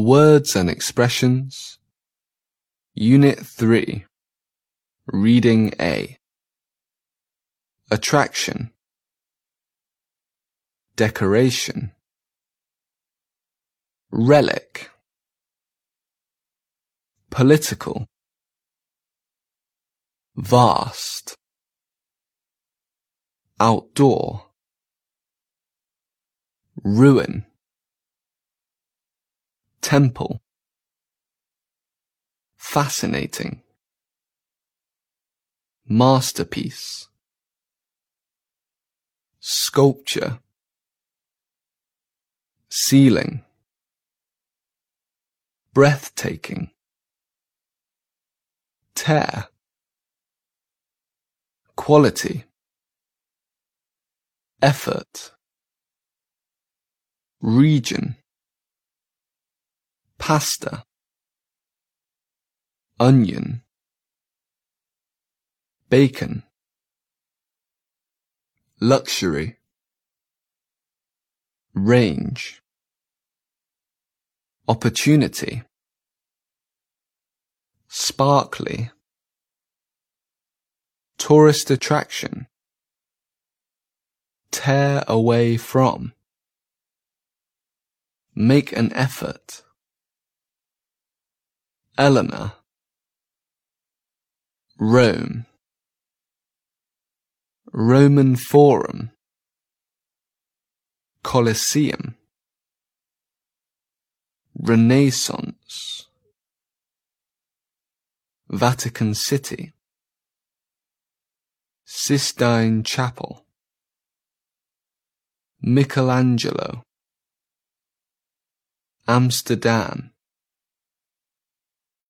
Words and expressions. Unit 3. Reading A. Attraction. Decoration. Relic. Political. Vast. Outdoor. Ruin. Temple. Fascinating. Masterpiece. Sculpture. Ceiling. Breathtaking. Tear. Quality. Effort. Region. Pasta. Onion. Bacon. Luxury. Range. Opportunity. Sparkly. Tourist attraction. Tear away from. Make an effort. Eleanor. Rome. Roman Forum. Colosseum. Renaissance. Vatican City. Sistine Chapel. Michelangelo. Amsterdam.